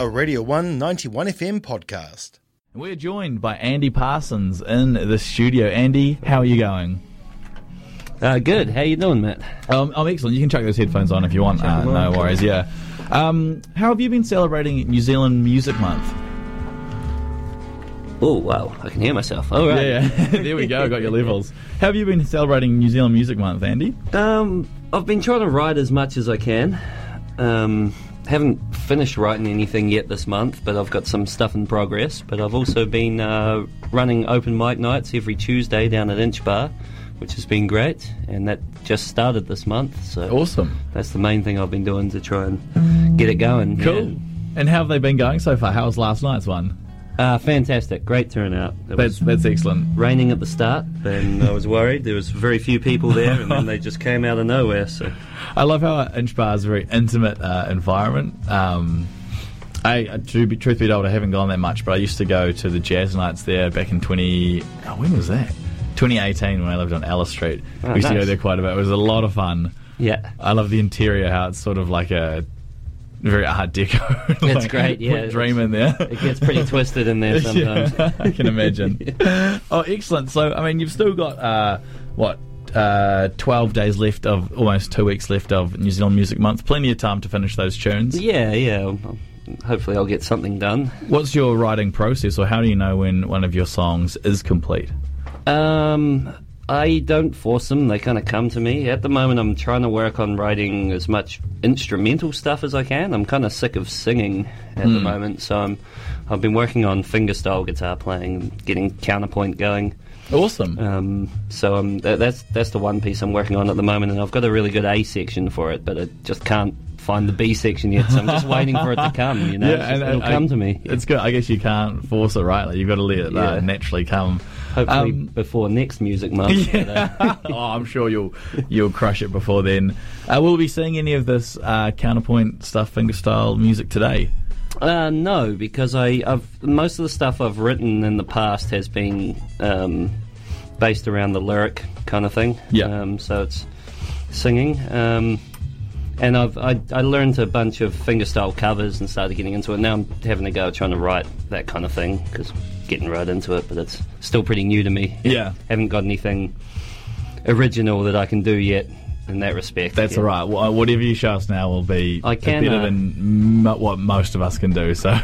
a Radio 191 FM podcast. We're joined by Andy Parsons in the studio. Andy, how are you going? Uh, good. How you doing, Matt? Um, I'm excellent. You can chuck those headphones on if you want. Uh, no worries. Yeah. Um, how have you been celebrating New Zealand Music Month? Oh, wow. I can hear myself. All right. Yeah, yeah. there we go. Got your levels. How have you been celebrating New Zealand Music Month, Andy? Um, I've been trying to write as much as I can. Um, haven't finished writing anything yet this month, but I've got some stuff in progress. But I've also been uh, running open mic nights every Tuesday down at Inch Bar, which has been great, and that just started this month. So Awesome. that's the main thing I've been doing to try and get it going. Cool. And how have they been going so far? How was last night's one? Uh, fantastic. Great turnout. It That's that's excellent. raining at the start, and I was worried. There was very few people there, and then they just came out of nowhere. So I love how Inch Bar is a very intimate uh, environment. Um, I, uh, to be, truth be told, I haven't gone that much, but I used to go to the jazz nights there back in 20. Oh, when was that? 2018 when I lived on Alice Street. Oh, we used to go there quite a bit. It was a lot of fun. yeah, I love the interior, how it's sort of like a very art deco. That's Like, great, yeah. Dream in there. it gets pretty twisted in there sometimes. Yeah, I can imagine. Oh, excellent. So, I mean, you've still got, uh, what, uh, 12 days left of, almost two weeks left of New Zealand Music Month. Plenty of time to finish those tunes. Yeah, yeah. Hopefully, I'll get something done. What's your writing process, or how do you know when one of your songs is complete? Um, I don't force them; they kind of come to me. At the moment, I'm trying to work on writing as much instrumental stuff as I can. I'm kind of sick of singing at the moment, so I'm. I've been working on fingerstyle guitar playing, getting counterpoint going. Awesome. Um, so um, th- that's that's the one piece I'm working on at the moment, and I've got a really good A section for it, but I just can't find the B section yet. So I'm just waiting for it to come. You know, It's just- it'll I- come to me. It's good. I guess you can't force it, right? Like, you've got to let it uh, naturally come. Hopefully Um, before next music month. but, uh, oh, I'm sure you'll you'll crush it before then. Uh, will we be seeing any of this uh, counterpoint stuff, fingerstyle music today? Uh, no, because I, I've most of the stuff I've written in the past has been um, based around the lyric kind of thing. Yeah. Um, so it's singing, um, and I've I, I learned a bunch of fingerstyle covers and started getting into it. Now I'm having a go at trying to write that kind of thing because getting right into it, but it's still pretty new to me. Yeah. Haven't got anything original that I can do yet in that respect. That's Yeah. all right. Wha- Whatever you show us now will be can, better uh, than m- what most of us can do. So,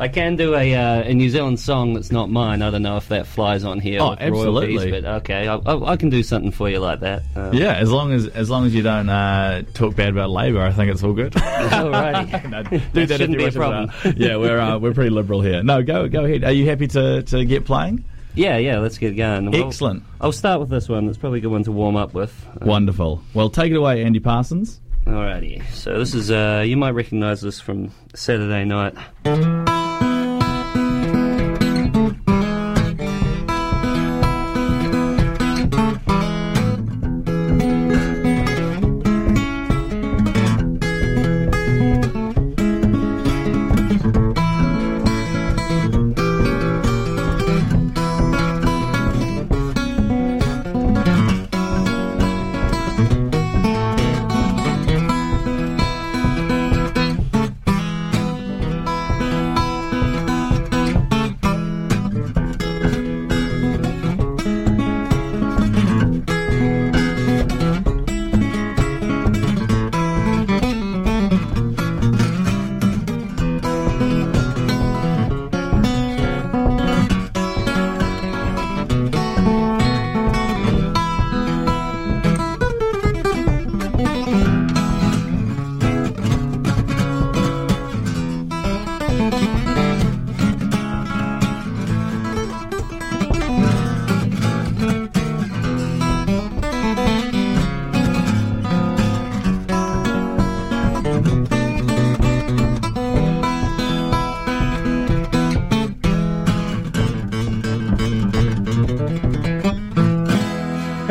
I can do a uh, a New Zealand song that's not mine. I don't know if that flies on here. Oh, absolutely. royalties, but okay, I, I, I can do something for you like that. Uh, yeah, as long as as long as you don't uh, talk bad about Labour, I think it's all good. Alrighty. No, do That that shouldn't be a problem. yeah, we're uh, we're pretty liberal here. No, go go ahead. Are you happy to, to get playing? yeah, yeah. Let's get going. Well, Excellent. I'll start with this one. It's probably a good one to warm up with. Uh, Wonderful. Well, take it away, Andy Parsons. Alrighty. So this is uh, you might recognise this from Saturday night.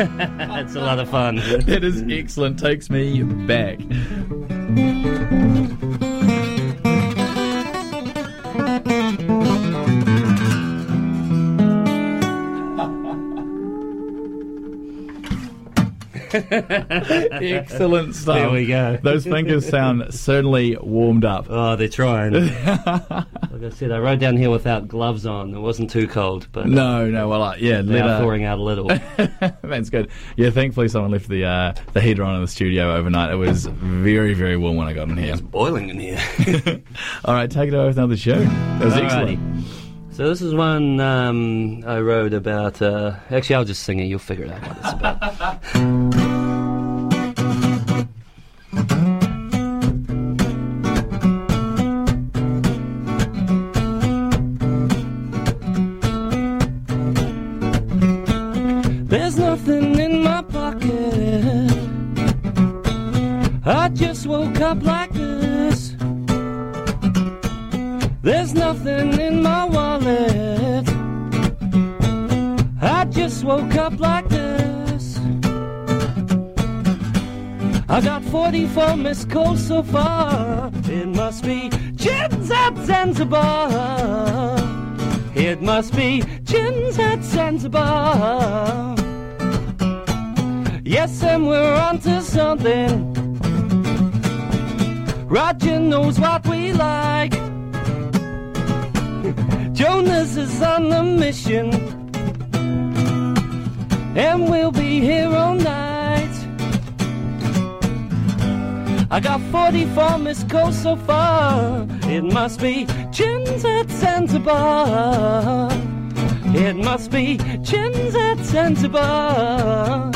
That's a lot of fun. That is excellent. Takes me back. Excellent stuff. There we go. Those fingers sound certainly warmed up. Oh, they're trying. Like I said, I rode down here without gloves on. It wasn't too cold, but No, no, well, uh, yeah, they are uh, thawing out a little. That's good. Yeah, thankfully someone left the uh, the heater on in the studio overnight. It was very, very warm when I got in here. It's boiling in here. All right, take it over with another show. That was excellent. So this is one um, I wrote about. Uh, actually, I'll just sing it. You'll figure it out what it's about. I just woke up like this. There's nothing in my wallet. I just woke up like this. I got 44 missed calls so far. It must be Jim's at Zanzibar. It must be Jim's at Zanzibar. Yes, and we're onto something. Roger knows what we like. Jonas is on the mission, and we'll be here all night. I got 44 missed calls so far. It must be Jim's at Zanzibar. It must be Jim's at Zanzibar.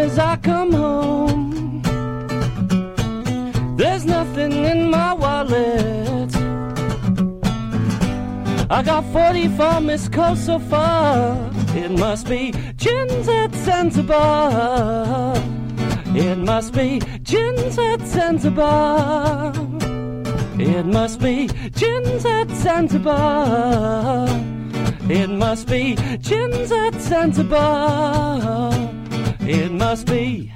As I come home. There's nothing in my wallet. I got 44 missed calls so far. It must be gins at Zanzibar. It must be gins at Zanzibar. It must be gins at Zanzibar. It must be gins at Zanzibar. It must be.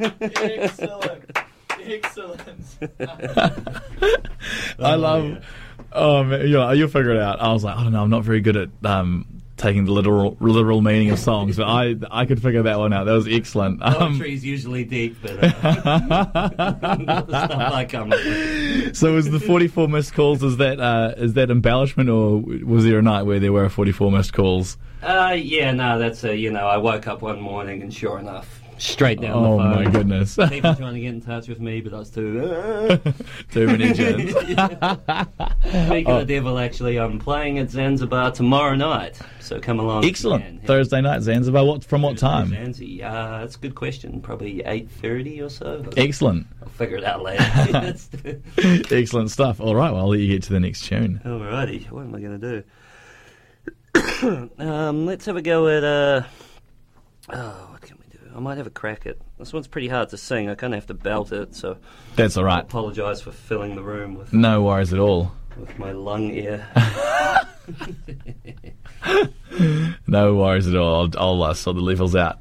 Excellent. Excellent. I love. Oh man, you'll, you'll figure it out. I was like, I don't know. I'm not very good at um, taking the literal literal meaning of songs, but I I could figure that one out. That was excellent. Um, Poetry's usually deep, but uh, stuff I come up with. so was the 44 missed calls? Is that uh, is that embellishment, or was there a night where there were 44 missed calls? Uh, yeah, no, that's a, you know, I woke up one morning and sure enough, straight down oh the phone. my goodness, People trying to get in touch with me, but that's too. Uh. too many gins. Speaking of the devil, actually, I'm playing at Zanzibar tomorrow night, so come along. Excellent. can. Thursday night, Zanzibar. What from what time? Zanzi, uh, that's a good question. Probably eight thirty or so. Excellent. I'll figure it out later. Excellent stuff. All right, well, I'll let you get to the next tune. Alrighty, what am I going to do? um, let's have a go at. Uh, oh, what can we do? I might have a crack at. This one's pretty hard to sing. I kind of have to belt it, so That's all right. I apologise for filling the room with, No worries at all. with my lung ear. No worries at all. I'll, I'll uh, sort the levels out.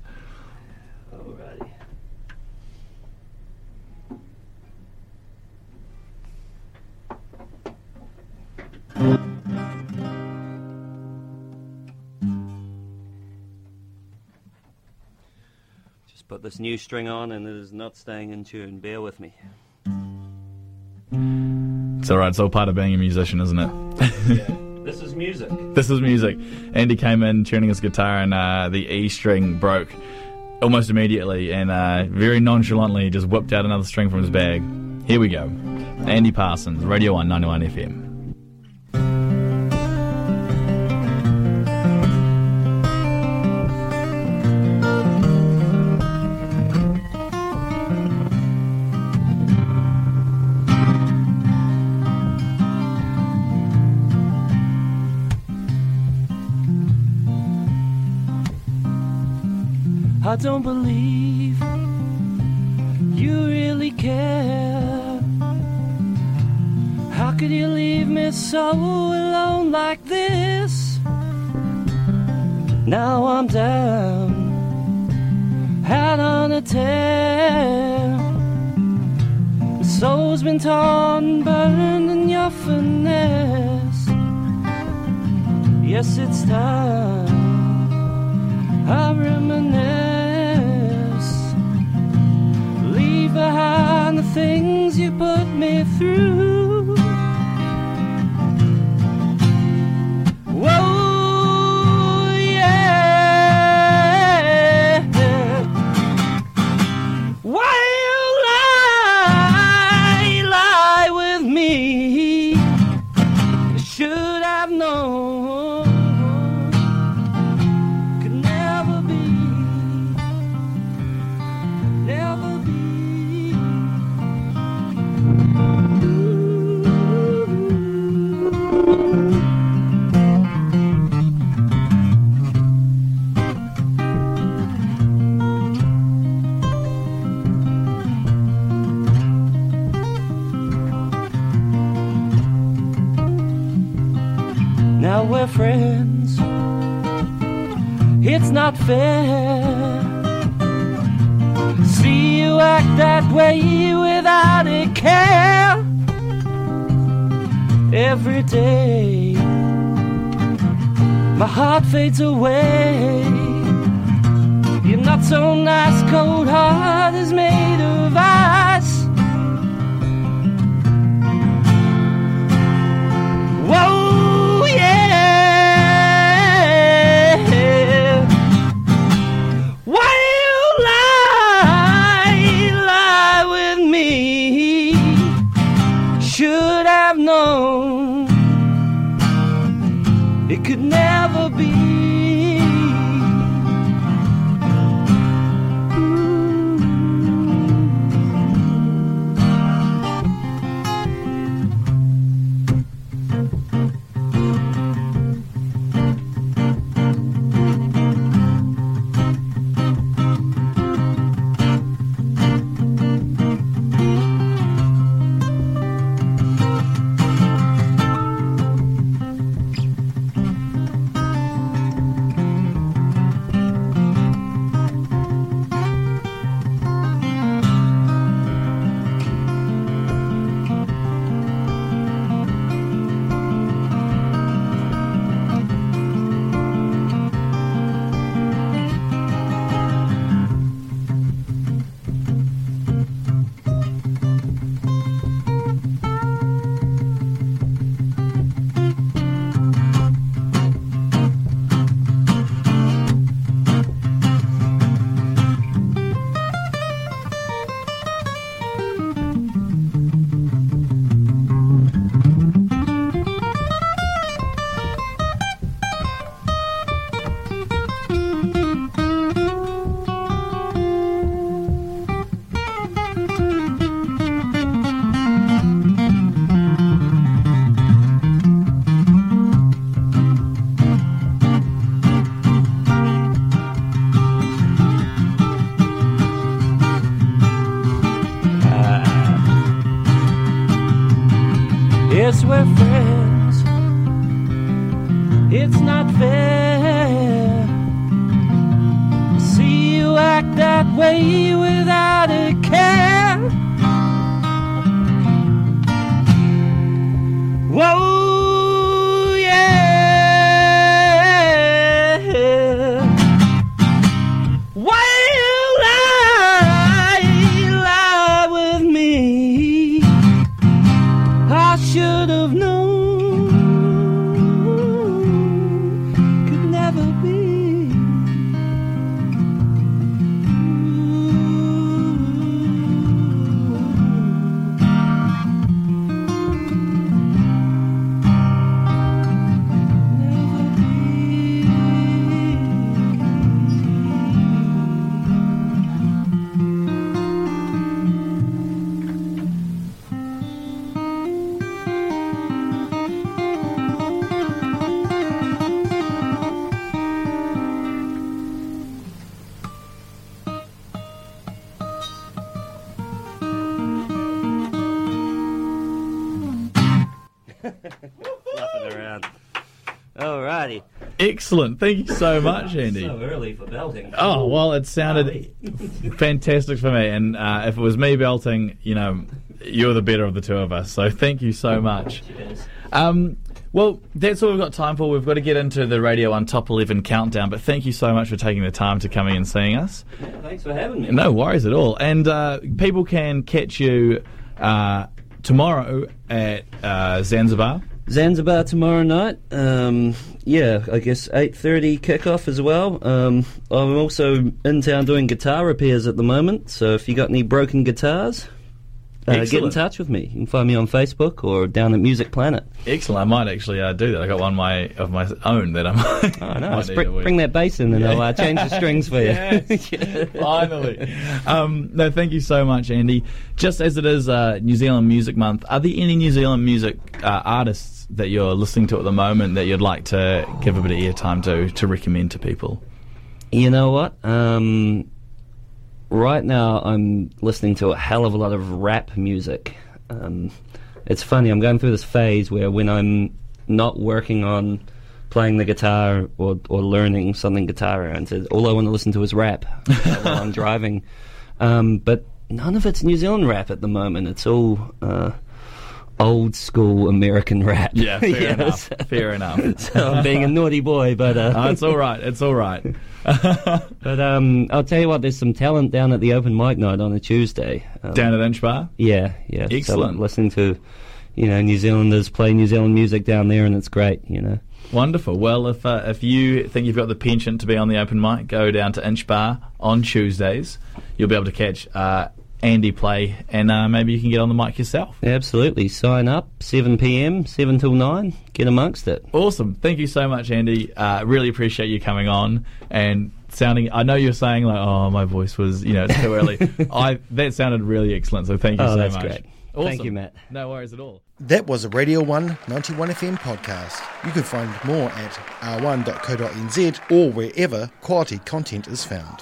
This new string on and it is not staying in tune. Bear with me. It's alright, it's all part of being a musician, isn't it? This is music. this is music. Andy came in tuning his guitar and uh, the E string broke almost immediately and uh, very nonchalantly just whipped out another string from his bag. Here we go. Andy Parsons, Radio 191 FM. Don't believe you really care. How could you leave me so alone like this? Now I'm down, out on a tear. My soul's been torn, burned in your finesse. Yes, it's time. I reminisce. Things you put me through. Friends it's not fair. See you act that way without a care. Every day, my heart fades away. Your not so nice cold heart is made could never Excellent. Thank you so much, Andy. So early for belting. Oh well, it sounded fantastic for me, and uh, if it was me belting, you know, you're the better of the two of us. So thank you so much. Um, well, that's all we've got time for. We've got to get into the Radio on Top 11 countdown, but thank you so much for taking the time to coming and seeing us. Thanks for having me. No worries at all. And uh, people can catch you uh, tomorrow at uh, Zanzibar. Zanzibar tomorrow night. Um, yeah, I guess eight thirty kickoff as well. Um, I'm also in town doing guitar repairs at the moment. So if you got any broken guitars, uh, get in touch with me. You can find me on Facebook or down at Music Planet. Excellent. I might actually uh, do that. I got one of my of my own that I might. Oh, no, might bring, bring that bass in and I'll uh, change the strings for you. Yes. Finally. Um, no, thank you so much, Andy. Just as it is uh, New Zealand Music Month, are there any New Zealand music uh, artists that you're listening to at the moment that you'd like to give a bit of airtime to to recommend to people? You know what? Um, right now, I'm listening to a hell of a lot of rap music. Um, it's funny. I'm going through this phase where when I'm not working on playing the guitar or, or learning something guitar oriented, all I want to listen to is rap while I'm driving. Um, but none of it's New Zealand rap at the moment. It's all uh, old school American rap. Yeah, fair Yes. enough. Fair enough. so I'm being a naughty boy, but uh, Oh, it's all right. It's all right. but um, I'll tell you what, there's some talent down at the open mic night on a Tuesday. Um, Down at Inch Bar. yeah, yeah. Excellent. I'm listening to, you know, New Zealanders play New Zealand music down there, and it's great. You know. Wonderful. Well, if uh, if you think you've got the penchant to be on the open mic, go down to Inch Bar on Tuesdays. You'll be able to catch uh, Andy play, and uh, maybe you can get on the mic yourself. Absolutely. Sign up, 7 p.m., 7 till 9. Get amongst it. Awesome. Thank you so much, Andy. Uh, really appreciate you coming on and sounding. I know you're saying like, "Oh, my voice was, you know, it's too early." I that sounded really excellent. So thank you Oh, so that's much. great. Awesome. Thank you, Matt. No worries at all. That was a Radio 1 91 FM podcast. You can find more at r1.co.nz or wherever quality content is found.